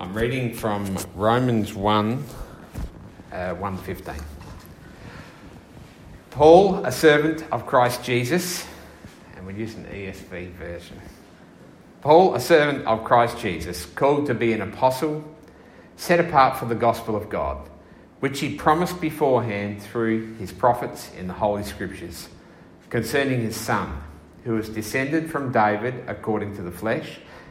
I'm reading from Romans 1 uh, 115. Paul, a servant of Christ Jesus, and we're using the ESV version. Paul, a servant of Christ Jesus, called to be an apostle, set apart for the gospel of God, which he promised beforehand through his prophets in the Holy Scriptures, concerning his Son, who was descended from David according to the flesh,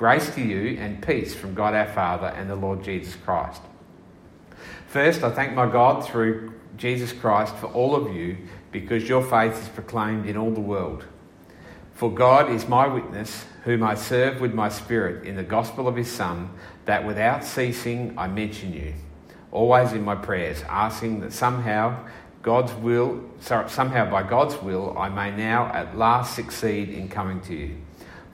grace to you and peace from God our Father and the Lord Jesus Christ. First, I thank my God through Jesus Christ for all of you because your faith is proclaimed in all the world. For God is my witness, whom I serve with my spirit in the gospel of his Son, that without ceasing I mention you, always in my prayers, asking that somehow God's will, somehow by God's will, I may now at last succeed in coming to you.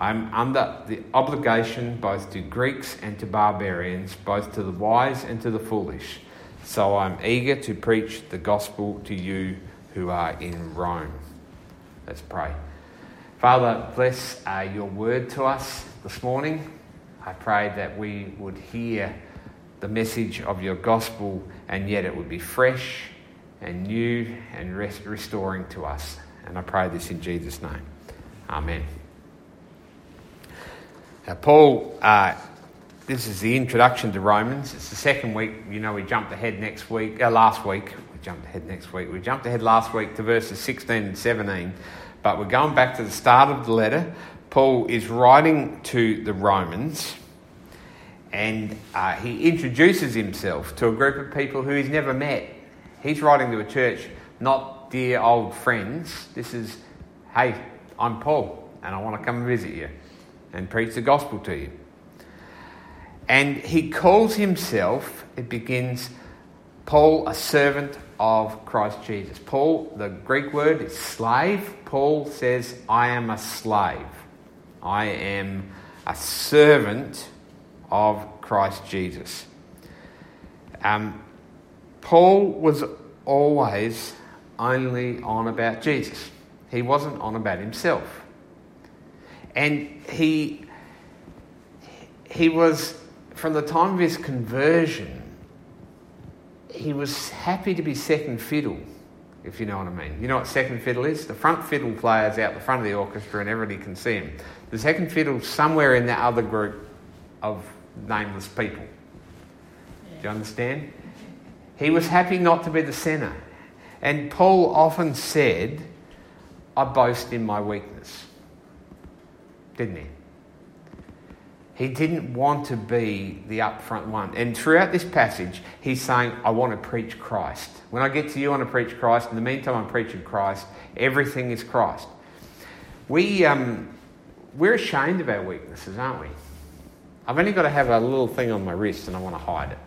I'm under the obligation both to Greeks and to barbarians, both to the wise and to the foolish. So I'm eager to preach the gospel to you who are in Rome. Let's pray. Father, bless uh, your word to us this morning. I pray that we would hear the message of your gospel and yet it would be fresh and new and rest- restoring to us. And I pray this in Jesus' name. Amen. Now, Paul, uh, this is the introduction to Romans. It's the second week. You know, we jumped ahead next week, uh, last week. We jumped ahead next week. We jumped ahead last week to verses 16 and 17. But we're going back to the start of the letter. Paul is writing to the Romans and uh, he introduces himself to a group of people who he's never met. He's writing to a church, not dear old friends. This is, hey, I'm Paul and I want to come visit you and preach the gospel to you. And he calls himself, it begins, Paul, a servant of Christ Jesus. Paul, the Greek word is slave. Paul says, I am a slave. I am a servant of Christ Jesus. Um, Paul was always only on about Jesus. He wasn't on about himself. And he, he was, from the time of his conversion, he was happy to be second fiddle, if you know what I mean. You know what second fiddle is? The front fiddle player's out the front of the orchestra and everybody can see him. The second fiddle's somewhere in that other group of nameless people. Do you understand? He was happy not to be the centre. And Paul often said, I boast in my weakness didn't he? He didn't want to be the upfront one. And throughout this passage, he's saying, I want to preach Christ. When I get to you, I want to preach Christ. In the meantime, I'm preaching Christ. Everything is Christ. We, um, we're ashamed of our weaknesses, aren't we? I've only got to have a little thing on my wrist and I want to hide it.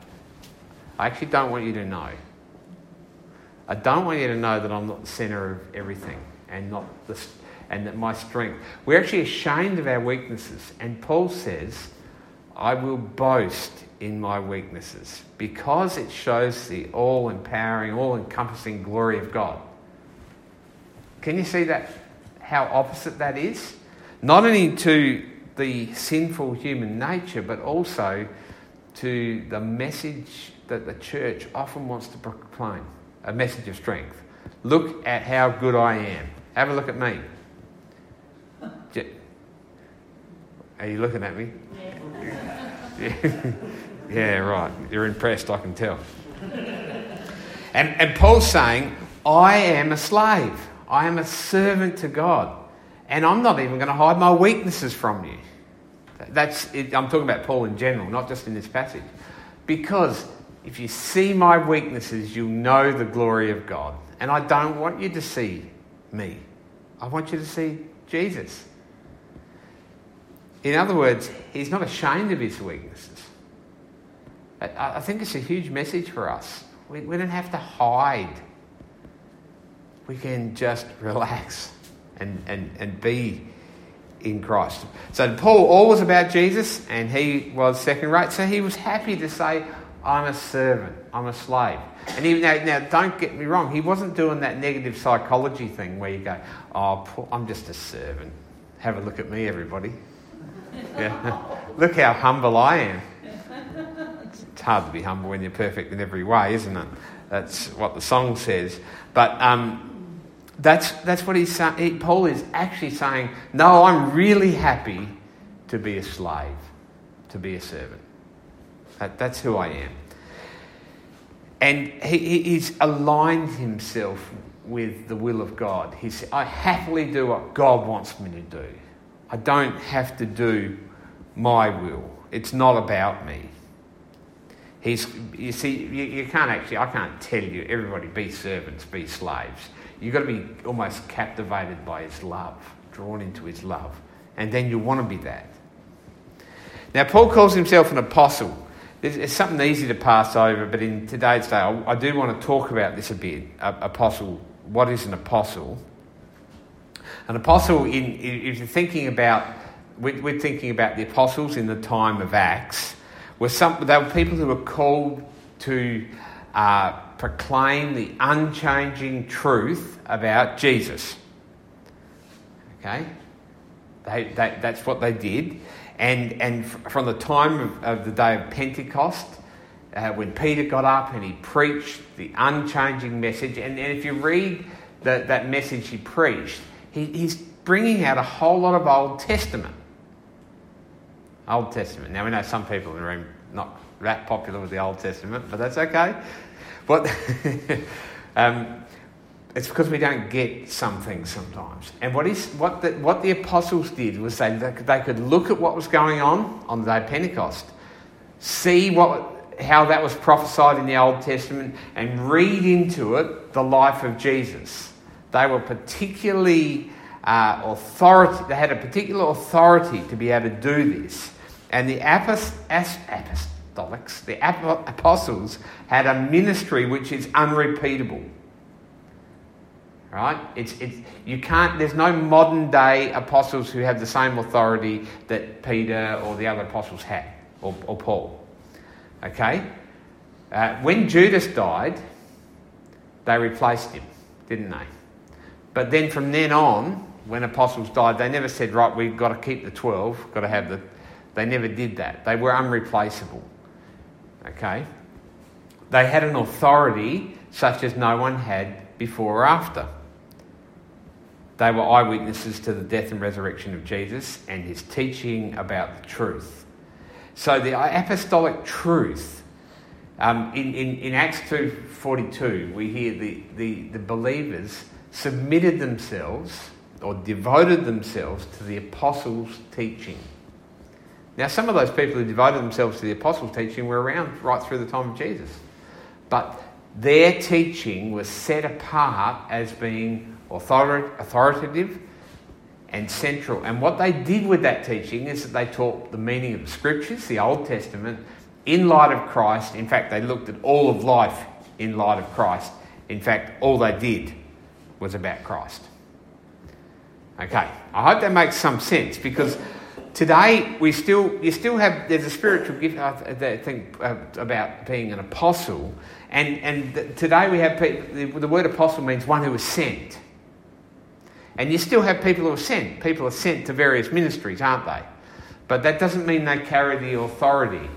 I actually don't want you to know. I don't want you to know that I'm not the centre of everything and not the and that my strength. We're actually ashamed of our weaknesses. And Paul says, I will boast in my weaknesses because it shows the all empowering, all encompassing glory of God. Can you see that? How opposite that is? Not only to the sinful human nature, but also to the message that the church often wants to proclaim a message of strength. Look at how good I am. Have a look at me. Are you looking at me? Yeah. yeah, right. You're impressed, I can tell. And, and Paul's saying, I am a slave. I am a servant to God. And I'm not even going to hide my weaknesses from you. That's it. I'm talking about Paul in general, not just in this passage. Because if you see my weaknesses, you'll know the glory of God. And I don't want you to see me, I want you to see Jesus. In other words, he's not ashamed of his weaknesses. I, think it's a huge message for us. We, we don't have to hide, we can just relax and, and, and be in Christ. So Paul all was about Jesus and he was second rate. So he was happy to say, I'm a servant, I'm a slave. And now, now, don't get me wrong, he wasn't doing that negative psychology thing where you go, oh, Paul, I'm just a servant. Have a look at me, everybody. Yeah. look how humble I am. It's hard to be humble when you're perfect in every way, isn't it? That's what the song says. But um, that's, that's what he's. Paul is actually saying, No, I'm really happy to be a slave, to be a servant. That, that's who I am. And he, he's aligned himself with the will of God. He said, I happily do what God wants me to do. I don't have to do my will. It's not about me. He's, you see, you, you can't actually, I can't tell you, everybody be servants, be slaves. You've got to be almost captivated by his love, drawn into his love. And then you want to be that. Now, Paul calls himself an apostle. It's something easy to pass over, but in today's day, I do want to talk about this a bit. Apostle, what is an apostle? An apostle, in, if you're thinking about, we're thinking about the apostles in the time of Acts, were some, they were people who were called to uh, proclaim the unchanging truth about Jesus. Okay? They, they, that's what they did. And, and from the time of, of the day of Pentecost, uh, when Peter got up and he preached the unchanging message, and, and if you read the, that message he preached, he, he's bringing out a whole lot of Old Testament. Old Testament. Now, we know some people in the room not that popular with the Old Testament, but that's okay. But um, it's because we don't get some things sometimes. And what, is, what, the, what the apostles did was they, they could look at what was going on on the day of Pentecost, see what, how that was prophesied in the Old Testament, and read into it the life of Jesus. They were particularly uh, authority, they had a particular authority to be able to do this. And the apost- apost- apostolics, the apostles, had a ministry which is unrepeatable. Right? It's, it's, you can't, there's no modern day apostles who have the same authority that Peter or the other apostles had, or, or Paul. Okay? Uh, when Judas died, they replaced him, didn't they? But then from then on, when apostles died, they never said, right, we've got to keep the 12, got to have the. They never did that. They were unreplaceable. Okay? They had an authority such as no one had before or after. They were eyewitnesses to the death and resurrection of Jesus and his teaching about the truth. So the apostolic truth, um, in, in, in Acts 2.42, we hear the, the, the believers submitted themselves or devoted themselves to the apostles' teaching. Now, some of those people who devoted themselves to the apostles' teaching were around right through the time of Jesus. But their teaching was set apart as being authoritative and central. And what they did with that teaching is that they taught the meaning of the scriptures, the Old Testament, in light of Christ. In fact, they looked at all of life in light of Christ. In fact, all they did was about Christ. Okay, I hope that makes some sense because today we still you still have there's a spiritual gift I think uh, about being an apostle, and and today we have people, the word apostle means one who is sent, and you still have people who are sent. People are sent to various ministries, aren't they? But that doesn't mean they carry the authority.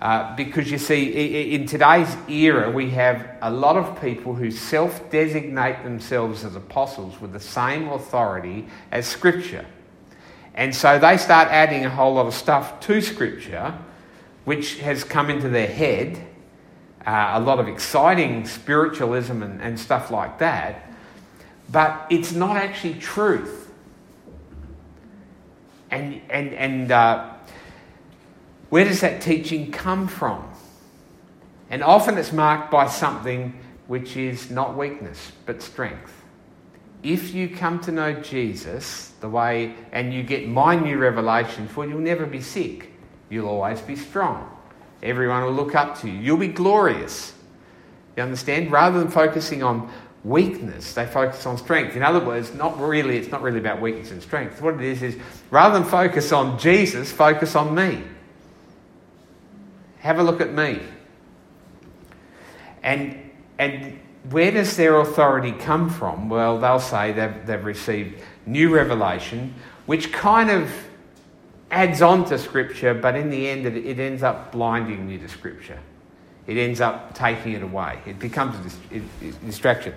Uh, because you see, in today's era, we have a lot of people who self designate themselves as apostles with the same authority as Scripture. And so they start adding a whole lot of stuff to Scripture, which has come into their head, uh, a lot of exciting spiritualism and, and stuff like that. but it's not actually truth. And, and, and uh, where does that teaching come from? And often it's marked by something which is not weakness, but strength. If you come to know Jesus the way, and you get my new revelation, for you'll never be sick, you'll always be strong. Everyone will look up to you. You'll be glorious. You understand? Rather than focusing on weakness, they focus on strength. In other words, not really, it's not really about weakness and strength. What it is is rather than focus on Jesus, focus on me. Have a look at me. And and where does their authority come from? Well, they'll say they've, they've received new revelation, which kind of adds on to Scripture, but in the end, it, it ends up blinding you to Scripture. It ends up taking it away. It becomes a, distraction.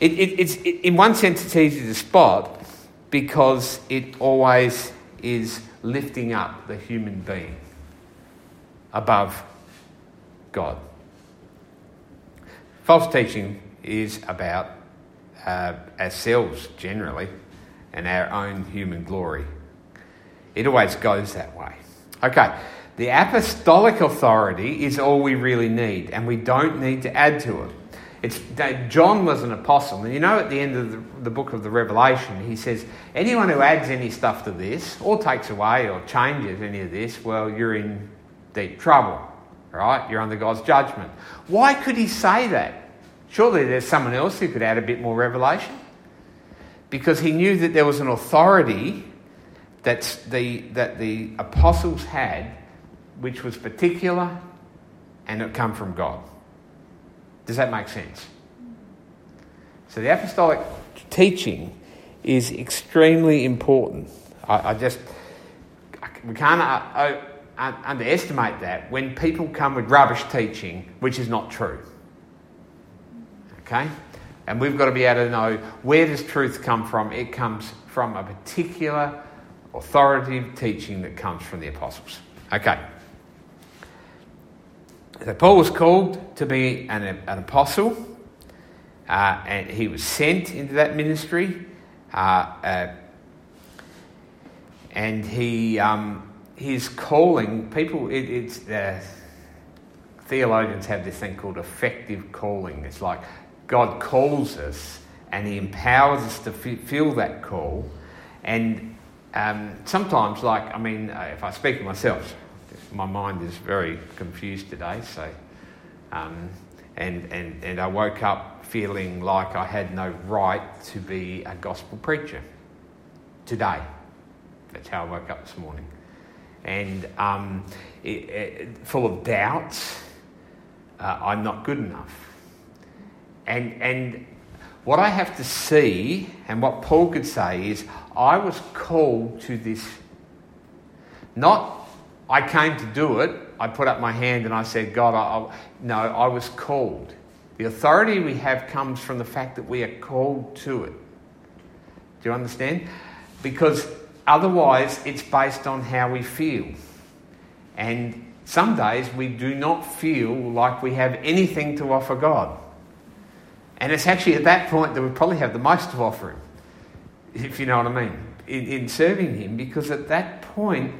It, it, it's, in one sense, it's easy to spot because it always is lifting up the human being above God. False teaching is about uh, ourselves generally and our own human glory. It always goes that way. Okay, the apostolic authority is all we really need, and we don't need to add to it. It's, John was an apostle, and you know at the end of the, the book of the Revelation, he says, anyone who adds any stuff to this, or takes away or changes any of this, well, you're in deep trouble, right? You're under God's judgment. Why could he say that? Surely there's someone else who could add a bit more revelation. Because he knew that there was an authority that the, that the apostles had, which was particular and it come from God. Does that make sense? So the apostolic teaching is extremely important. I, I just, we can't uh, uh, underestimate that when people come with rubbish teaching, which is not true. Okay? And we've got to be able to know where does truth come from? It comes from a particular authoritative teaching that comes from the apostles. Okay. So Paul was called to be an, an apostle, uh, and he was sent into that ministry. Uh, uh, and he, um, his calling, people, it, it's, uh, theologians have this thing called effective calling. It's like God calls us and He empowers us to feel that call. And um, sometimes, like, I mean, uh, if I speak of myself, my mind is very confused today, so. Um, and, and, and I woke up feeling like I had no right to be a gospel preacher today. That's how I woke up this morning. And um, it, it, full of doubts, uh, I'm not good enough. And, and what I have to see, and what Paul could say, is I was called to this. Not I came to do it, I put up my hand and I said, God, I, I, no, I was called. The authority we have comes from the fact that we are called to it. Do you understand? Because otherwise, it's based on how we feel. And some days we do not feel like we have anything to offer God. And it's actually at that point that we probably have the most to offer him, if you know what I mean, in, in serving him, because at that point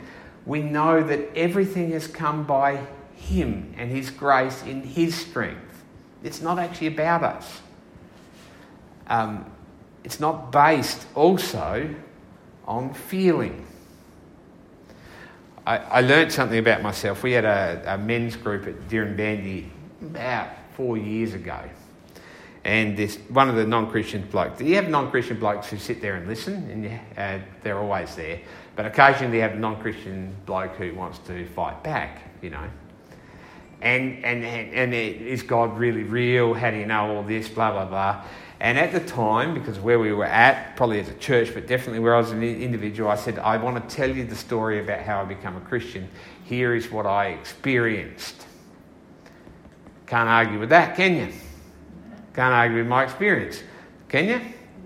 we know that everything has come by him and his grace in his strength. It's not actually about us. Um, it's not based also on feeling. I, I learned something about myself. We had a, a men's group at Dirranbandi about four years ago and this one of the non-Christian blokes. You have non-Christian blokes who sit there and listen, and uh, they're always there. But occasionally, you have a non-Christian bloke who wants to fight back. You know, and and and is God really real? How do you know all this? Blah blah blah. And at the time, because where we were at, probably as a church, but definitely where I was an individual, I said, I want to tell you the story about how I became a Christian. Here is what I experienced. Can't argue with that, can you? Can't argue with my experience. Can you?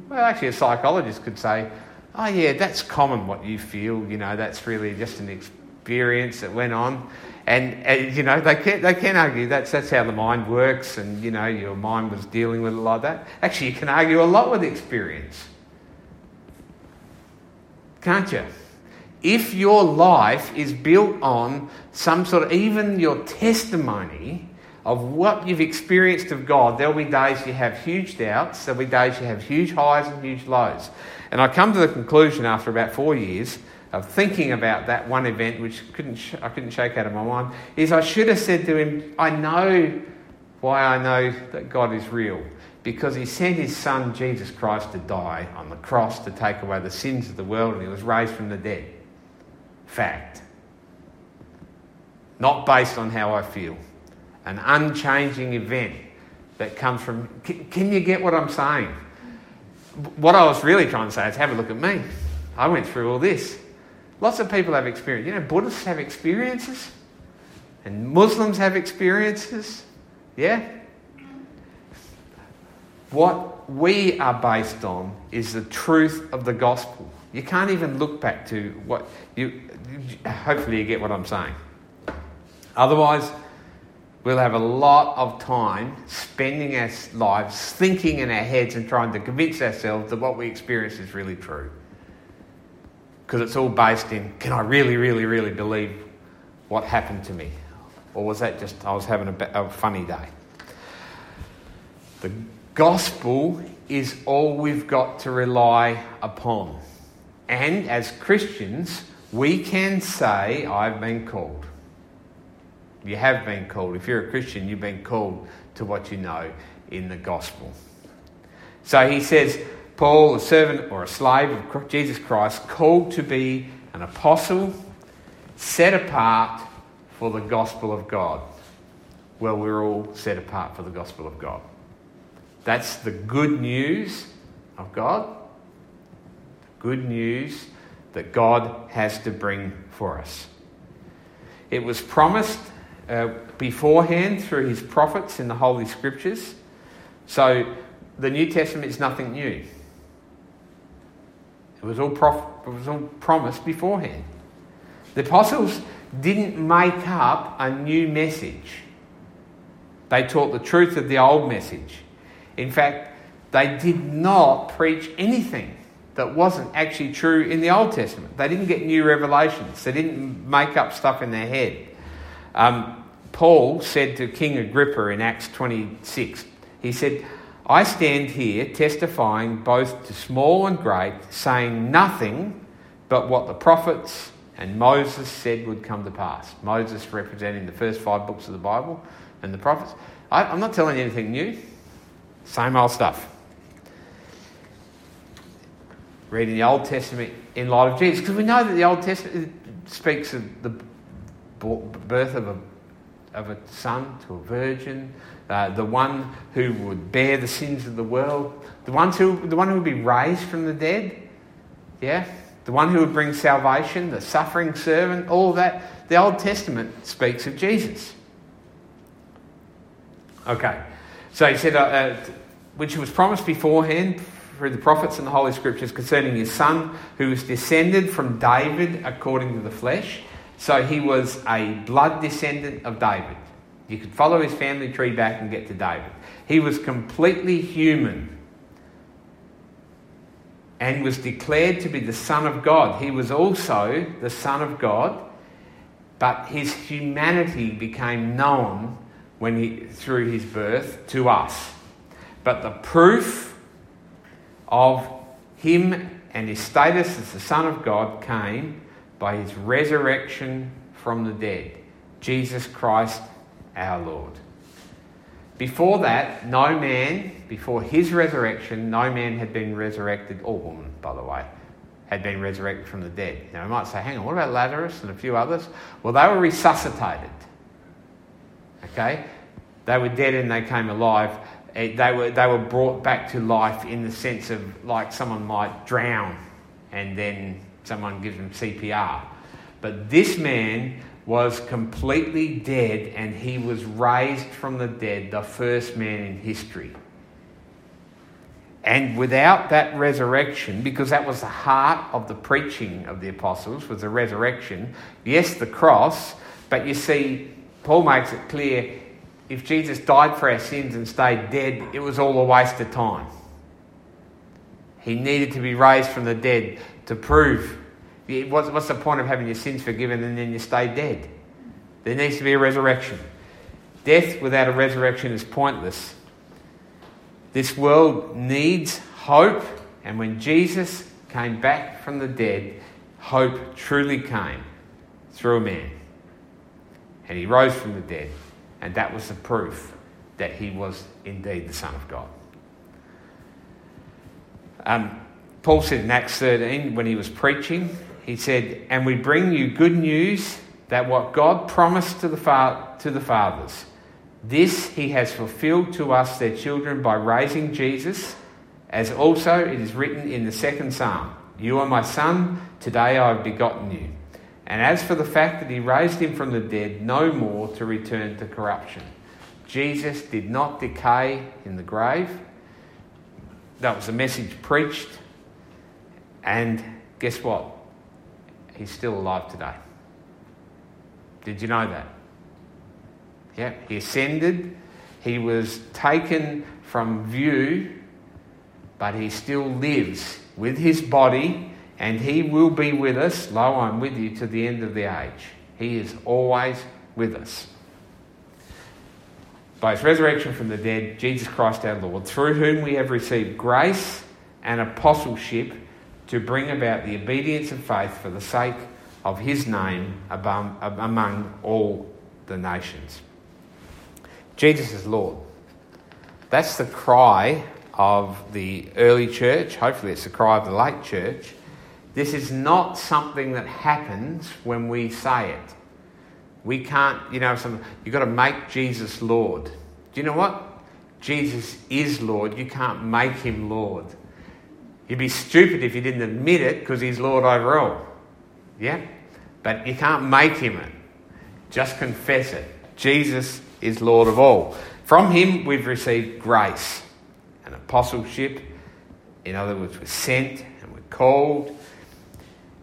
Well, actually, a psychologist could say, oh, yeah, that's common what you feel. You know, that's really just an experience that went on. And, and, you know, they can't, they can't argue that's, that's how the mind works, and, you know, your mind was dealing with it like that. Actually, you can argue a lot with experience. Can't you? If your life is built on some sort of, even your testimony of what you've experienced of God, there'll be days you have huge doubts, there'll be days you have huge highs and huge lows. And I come to the conclusion after about four years of thinking about that one event, which couldn't sh- I couldn't shake out of my mind, is I should have said to him, I know why I know that God is real. Because he sent his son Jesus Christ to die on the cross to take away the sins of the world, and he was raised from the dead. Fact. Not based on how I feel. An unchanging event that comes from. Can, can you get what I'm saying? What I was really trying to say is have a look at me. I went through all this. Lots of people have experience. You know, Buddhists have experiences, and Muslims have experiences. Yeah? What we are based on is the truth of the gospel. You can't even look back to what you. Hopefully, you get what I'm saying. Otherwise, we'll have a lot of time spending our lives thinking in our heads and trying to convince ourselves that what we experience is really true because it's all based in can I really, really, really believe what happened to me? Or was that just I was having a, a funny day? The gospel is all we've got to rely upon. And as Christians, we can say, I've been called. You have been called. If you're a Christian, you've been called to what you know in the gospel. So he says, Paul, a servant or a slave of Jesus Christ, called to be an apostle, set apart for the gospel of God. Well, we're all set apart for the gospel of God. That's the good news of God. The Good news that God has to bring for us. It was promised uh, beforehand through his prophets in the Holy Scriptures. So the New Testament is nothing new. It was all, prof- it was all promised beforehand. The apostles didn't make up a new message. They taught the truth of the old message. In fact, they did not preach anything that wasn't actually true in the Old Testament. They didn't get new revelations, they didn't make up stuff in their head. Um, Paul said to King Agrippa in Acts 26, he said, I stand here testifying both to small and great, saying nothing but what the prophets and Moses said would come to pass. Moses representing the first five books of the Bible and the prophets. I, I'm not telling you anything new, same old stuff. Reading the Old Testament in light of Jesus, because we know that the Old Testament speaks of the birth of a, of a son to a virgin, uh, the one who would bear the sins of the world, the, ones who, the one who would be raised from the dead, yeah, the one who would bring salvation, the suffering servant, all that. The Old Testament speaks of Jesus. Okay, so he said, uh, uh, which was promised beforehand through the prophets and the Holy Scriptures concerning his son, who was descended from David according to the flesh. So he was a blood descendant of David. You could follow his family tree back and get to David. He was completely human and was declared to be the Son of God. He was also the Son of God, but his humanity became known when he, through his birth to us. But the proof of him and his status as the Son of God came by his resurrection from the dead. Jesus Christ our Lord. Before that, no man, before his resurrection, no man had been resurrected, or woman, by the way, had been resurrected from the dead. Now, I might say, hang on, what about Lazarus and a few others? Well, they were resuscitated. Okay? They were dead and they came alive. Eh, they were, they were brought back to life in the sense of like someone might drown and then someone gives them CPR. But this man was completely dead and he was raised from the dead, the first man in history. And without that resurrection, because that was the heart of the preaching of the apostles, was the resurrection, yes, the cross, but you see, Paul makes it clear if Jesus died for our sins and stayed dead, it was all a waste of time. He needed to be raised from the dead to prove what's, what's the point of having your sins forgiven and then you stay dead? There needs to be a resurrection. Death without a resurrection is pointless. This world needs hope, and when Jesus came back from the dead, hope truly came through a man. And he rose from the dead, and that was the proof that he was indeed the Son of God. Um, Paul said in Acts 13 when he was preaching, he said, And we bring you good news that what God promised to the, fa- to the fathers, this he has fulfilled to us, their children, by raising Jesus, as also it is written in the second psalm You are my son, today I have begotten you. And as for the fact that he raised him from the dead, no more to return to corruption. Jesus did not decay in the grave. That was a message preached and guess what? He's still alive today. Did you know that? Yeah, he ascended. He was taken from view, but he still lives with his body, and he will be with us. Lo, I'm with you to the end of the age. He is always with us. By his resurrection from the dead, Jesus Christ our Lord, through whom we have received grace and apostleship to bring about the obedience of faith for the sake of his name among all the nations. Jesus is Lord. That's the cry of the early church. Hopefully, it's the cry of the late church. This is not something that happens when we say it. We can't, you know, some, you've got to make Jesus Lord. Do you know what? Jesus is Lord. You can't make him Lord. You'd be stupid if you didn't admit it because he's Lord over all. Yeah? But you can't make him it. Just confess it. Jesus is Lord of all. From him we've received grace, and apostleship. In other words, we're sent and we're called.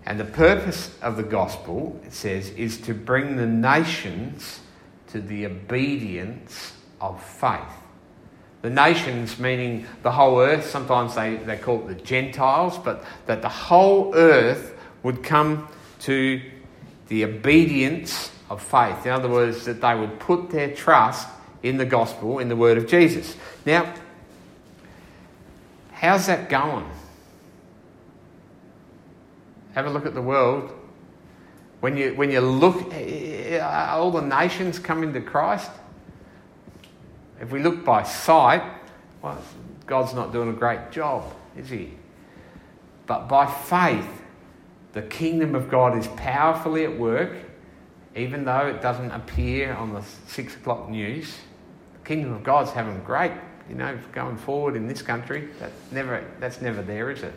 And the purpose of the gospel, it says, is to bring the nations to the obedience of faith. The nations, meaning the whole earth, sometimes they, they call it the Gentiles, but that the whole earth would come to the obedience of faith. In other words, that they would put their trust in the gospel, in the word of Jesus. Now, how's that going? Have a look at the world. When you, when you look, eh, eh, all the nations coming to Christ, if we look by sight, well, God's not doing a great job, is He? But by faith, the kingdom of God is powerfully at work, even though it doesn't appear on the six o'clock news. The kingdom of God's having great, you know, going forward in this country. That's never, that's never there, is it?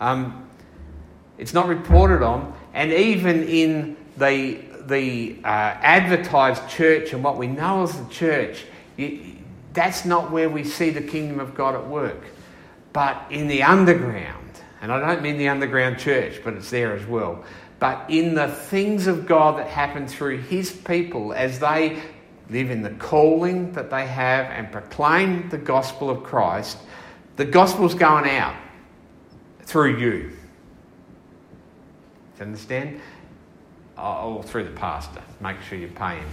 Um, it's not reported on, and even in the the uh, advertised church and what we know as the church, that's not where we see the kingdom of God at work. But in the underground, and I don't mean the underground church, but it's there as well. But in the things of God that happen through His people as they live in the calling that they have and proclaim the gospel of Christ, the gospel's going out through you. Do you understand? Oh, or through the pastor. Make sure you pay him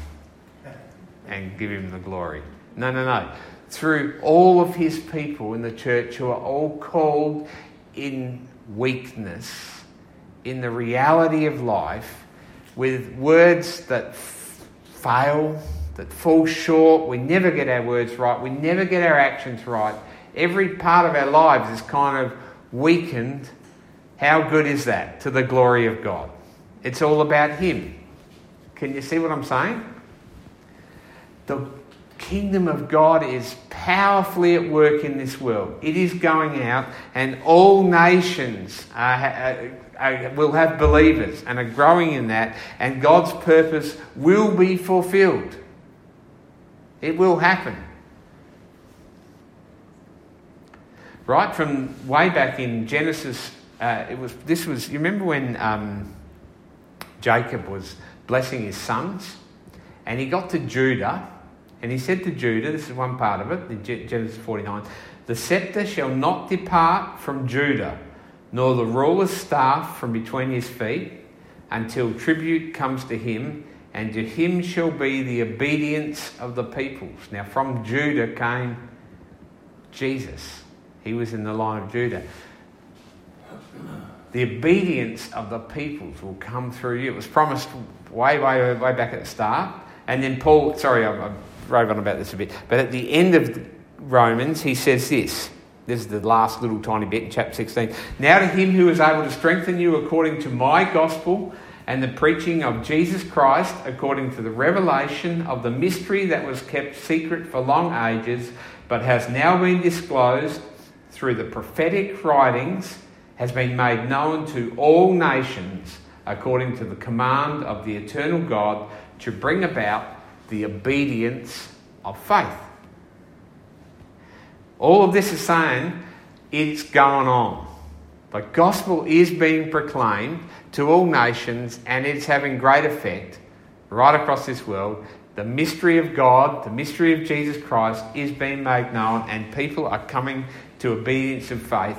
and give him the glory. No, no, no. Through all of his people in the church who are all called in weakness, in the reality of life, with words that f- fail, that fall short. We never get our words right. We never get our actions right. Every part of our lives is kind of weakened. How good is that to the glory of God? It's all about Him. Can you see what I'm saying? The kingdom of God is powerfully at work in this world. It is going out, and all nations are, are, are, will have believers and are growing in that, and God's purpose will be fulfilled. It will happen. right from way back in Genesis. Uh, it was this was you remember when um, Jacob was blessing his sons, and he got to Judah, and he said to Judah, this is one part of it, Genesis 49, the scepter shall not depart from Judah, nor the ruler's staff from between his feet, until tribute comes to him, and to him shall be the obedience of the peoples. Now, from Judah came Jesus. He was in the line of Judah. The obedience of the peoples will come through you. It was promised way, way, way back at the start. And then Paul, sorry, I, I rove on about this a bit, but at the end of Romans, he says this. This is the last little tiny bit in chapter 16. Now to him who is able to strengthen you according to my gospel and the preaching of Jesus Christ according to the revelation of the mystery that was kept secret for long ages, but has now been disclosed through the prophetic writings, has been made known to all nations according to the command of the eternal God to bring about the obedience of faith. All of this is saying it's going on. The gospel is being proclaimed to all nations and it's having great effect right across this world. The mystery of God, the mystery of Jesus Christ is being made known and people are coming to obedience of faith.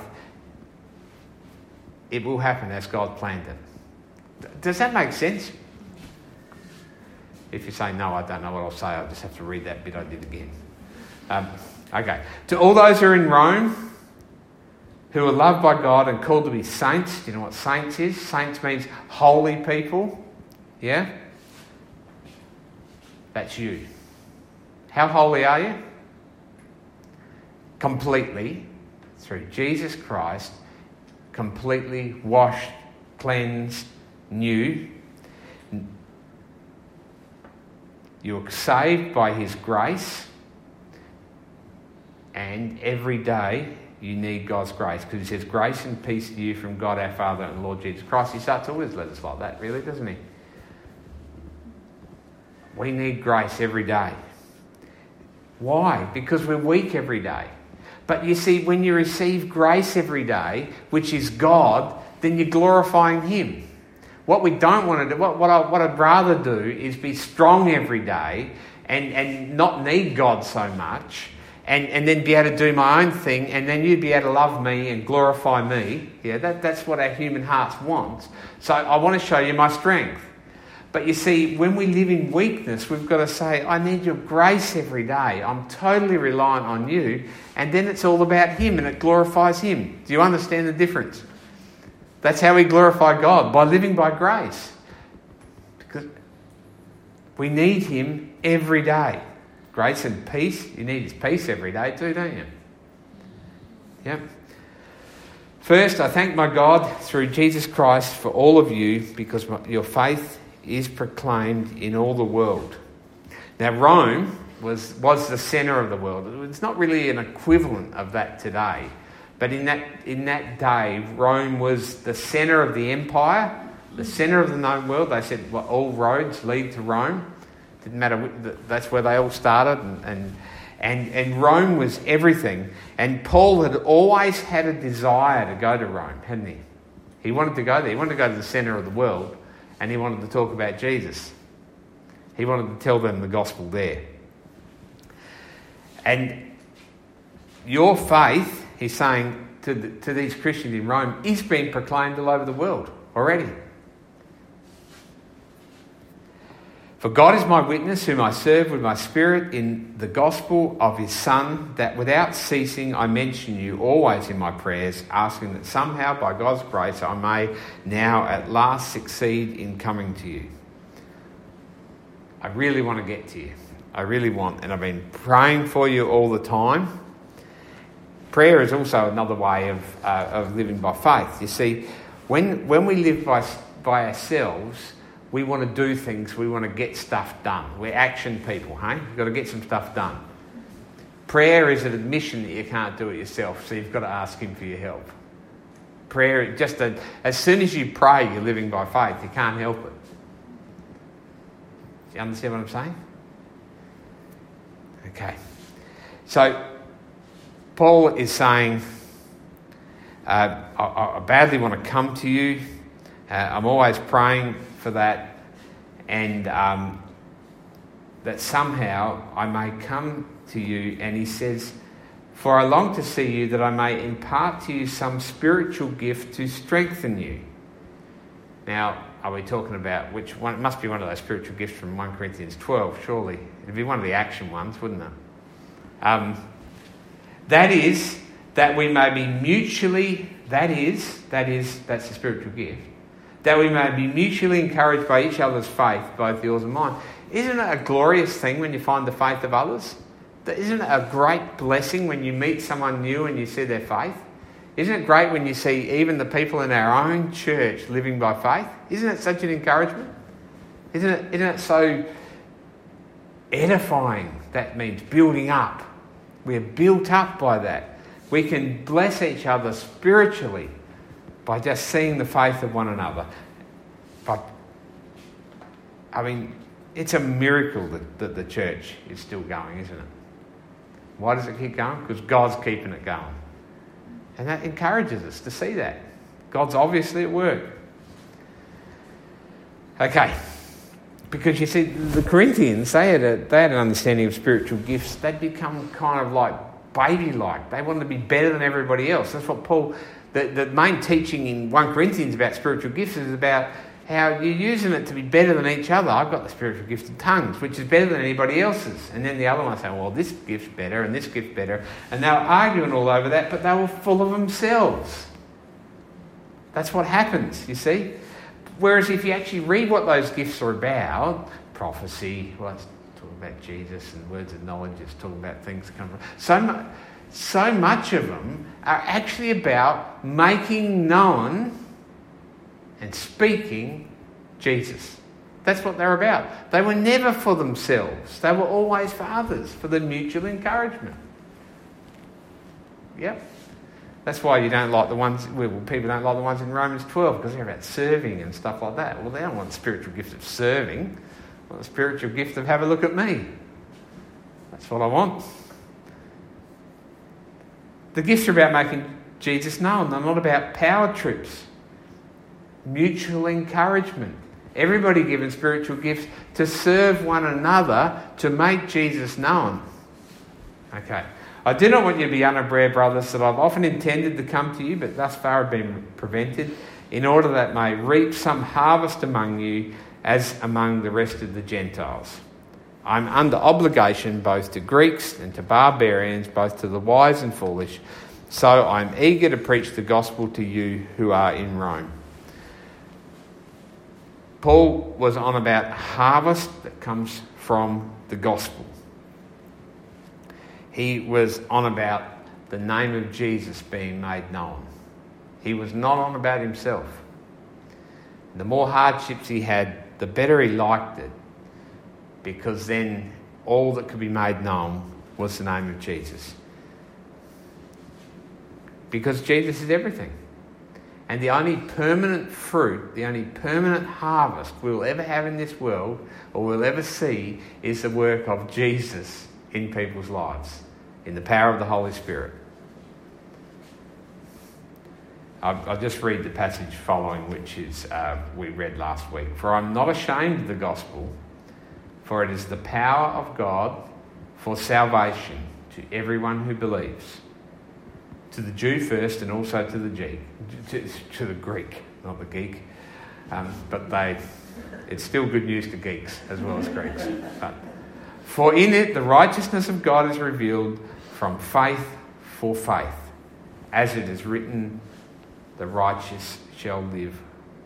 It will happen as God planned it. Does that make sense? If you say no, I don't know what I'll say. I'll just have to read that bit I did again. Um, Okay. To all those who are in Rome, who are loved by God and called to be saints, do you know what saints is? Saints means holy people. Yeah? That's you. How holy are you? Completely through Jesus Christ, completely washed, cleansed, new. You're saved by His grace and every day you need God's grace because he says, Grace and peace to you from God our Father and Lord Jesus Christ. He starts always letters like that, really, doesn't he? We need grace every day. Why? Because we're weak every day. But you see, when you receive grace every day, which is God, then you're glorifying Him. What we don't want to do, what, what, I, what I'd rather do is be strong every day and, and not need God so much and, and then be able to do my own thing, and then you'd be able to love me and glorify me. Yeah, that, that's what our human hearts want. So I want to show you my strength. But you see, when we live in weakness, we've got to say, I need your grace every day. I'm totally reliant on you. And then it's all about Him and it glorifies Him. Do you understand the difference? That's how we glorify God, by living by grace. Because we need Him every day grace and peace. You need His peace every day too, don't you? Yep. First, I thank my God through Jesus Christ for all of you because your faith is proclaimed in all the world. Now, Rome was, was the centre of the world. It's not really an equivalent of that today. But in that, in that day, Rome was the centre of the empire, the centre of the known world. They said well, all roads lead to Rome. Didn't matter, that's where they all started. And, and, and, and Rome was everything. And Paul had always had a desire to go to Rome, hadn't he? He wanted to go there. He wanted to go to the centre of the world and he wanted to talk about Jesus. He wanted to tell them the gospel there. And your faith, he's saying to, the, to these Christians in Rome, is being proclaimed all over the world already. For God is my witness, whom I serve with my spirit in the gospel of his Son, that without ceasing I mention you always in my prayers, asking that somehow by God's grace I may now at last succeed in coming to you. I really want to get to you. I really want, and I've been praying for you all the time. Prayer is also another way of, uh, of living by faith. You see, when, when we live by, by ourselves, we want to do things, we want to get stuff done. We're action people, hey? You've got to get some stuff done. Prayer is an admission that you can't do it yourself, so you've got to ask Him for your help. Prayer, just a, as soon as you pray, you're living by faith. You can't help it. Do you understand what I'm saying? Okay. So, Paul is saying, Uh, I, I, badly want to come to you. Uh, I'm always praying for that, and um, that somehow I may come to you. And he says, For I long to see you that I may impart to you some spiritual gift to strengthen you. Now, are we talking about which one? It must be one of those spiritual gifts from 1 Corinthians 12, surely. It'd be one of the action ones, wouldn't it? Um, that is, that we may be mutually, that is, that is, that's the spiritual gift, that we may be mutually encouraged by each other's faith, both yours and mine. Isn't it a glorious thing when you find the faith of others? Isn't it a great blessing when you meet someone new and you see their faith? Isn't it great when you see even the people in our own church living by faith? Isn't it such an encouragement? Isn't it, isn't it so edifying? That means building up. We're built up by that. We can bless each other spiritually by just seeing the faith of one another. But, I mean, it's a miracle that, that the church is still going, isn't it? Why does it keep going? Because God's keeping it going. And that encourages us to see that. God's obviously at work. Okay. Because you see, the Corinthians, they had, a, they had an understanding of spiritual gifts. They'd become kind of like baby like. They wanted to be better than everybody else. That's what Paul, the, the main teaching in 1 Corinthians about spiritual gifts is about how you're using it to be better than each other. I've got the spiritual gift of tongues, which is better than anybody else's. And then the other one saying, well, this gift's better and this gift's better. And they were arguing all over that, but they were full of themselves. That's what happens, you see. Whereas if you actually read what those gifts are about, prophecy, well, it's talking about Jesus and words of knowledge, it's talking about things come from. So, so much of them are actually about making known and speaking Jesus. That's what they're about. They were never for themselves, they were always for others, for the mutual encouragement. Yep. That's why you don't like the ones, well, people don't like the ones in Romans 12 because they're about serving and stuff like that. Well, they don't want the spiritual gift of serving, want the spiritual gift of have a look at me. That's what I want. The gifts are about making Jesus known, they're not about power trips mutual encouragement. Everybody given spiritual gifts to serve one another to make Jesus known. Okay. I do not want you to be unaware, brothers, that I've often intended to come to you, but thus far have been prevented, in order that I may reap some harvest among you as among the rest of the Gentiles. I'm under obligation both to Greeks and to barbarians, both to the wise and foolish. So I'm eager to preach the gospel to you who are in Rome. Paul was on about harvest that comes from the gospel. He was on about the name of Jesus being made known. He was not on about himself. The more hardships he had, the better he liked it, because then all that could be made known was the name of Jesus. Because Jesus is everything. And the only permanent fruit, the only permanent harvest we'll ever have in this world or we'll ever see is the work of Jesus in people's lives, in the power of the Holy Spirit. I'll, I'll just read the passage following, which is uh, we read last week. For I'm not ashamed of the gospel, for it is the power of God for salvation to everyone who believes to the Jew first and also to the Greek, to, to the Greek, not the geek. Um, but they, it's still good news to geeks as well as Greeks. But, for in it the righteousness of God is revealed from faith for faith, as it is written, the righteous shall live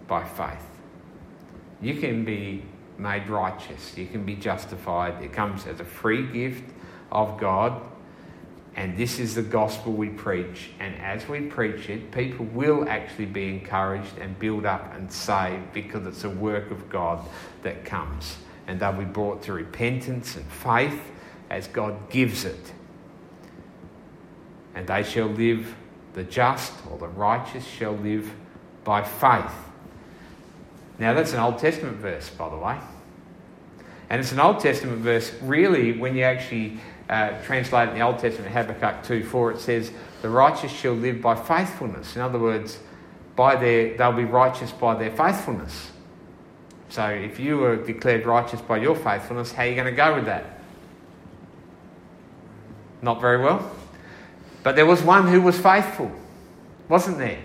by faith. You can be made righteous, you can be justified. It comes as a free gift of God and this is the gospel we preach. And as we preach it, people will actually be encouraged and built up and saved because it's a work of God that comes. And they'll be brought to repentance and faith as God gives it. And they shall live, the just or the righteous shall live by faith. Now, that's an Old Testament verse, by the way. And it's an Old Testament verse, really, when you actually uh, translated in the Old Testament, Habakkuk 2 4, it says, the righteous shall live by faithfulness. In other words, by their, they'll be righteous by their faithfulness. So if you were declared righteous by your faithfulness, how are you going to go with that? Not very well. But there was one who was faithful, wasn't there?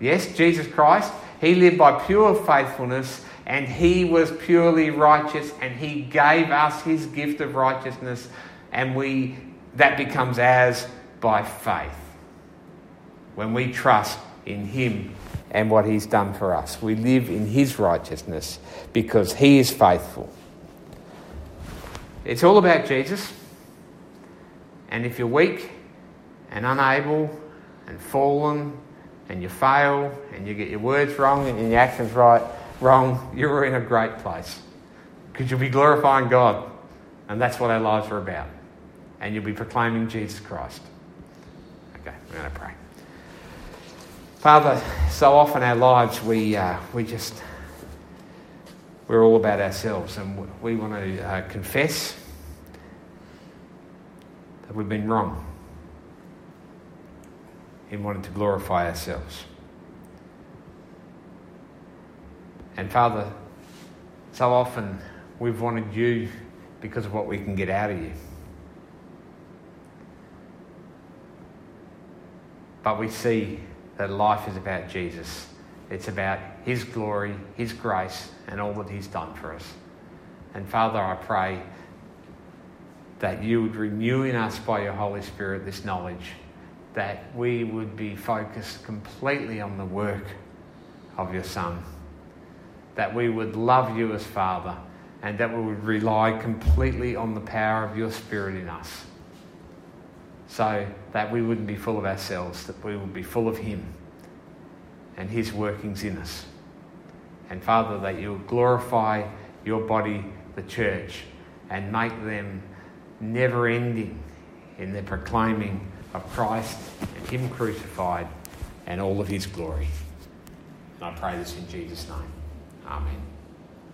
Yes, Jesus Christ. He lived by pure faithfulness and he was purely righteous and he gave us his gift of righteousness and we that becomes ours by faith when we trust in him and what he's done for us we live in his righteousness because he is faithful it's all about jesus and if you're weak and unable and fallen and you fail and you get your words wrong and your actions right wrong, you're in a great place. Because you'll be glorifying God. And that's what our lives are about. And you'll be proclaiming Jesus Christ. Okay, we're going to pray. Father, so often our lives we, uh, we just, we're all about ourselves and we want to uh, confess that we've been wrong in wanting to glorify ourselves. And Father, so often we've wanted you because of what we can get out of you. But we see that life is about Jesus. It's about His glory, His grace, and all that He's done for us. And Father, I pray that you would renew in us by your Holy Spirit this knowledge, that we would be focused completely on the work of your Son that we would love you as Father and that we would rely completely on the power of your Spirit in us. So that we wouldn't be full of ourselves, that we would be full of Him and His workings in us. And Father, that you would glorify your body, the church, and make them never ending in their proclaiming of Christ and Him crucified and all of His glory. And I pray this in Jesus' name. Amen.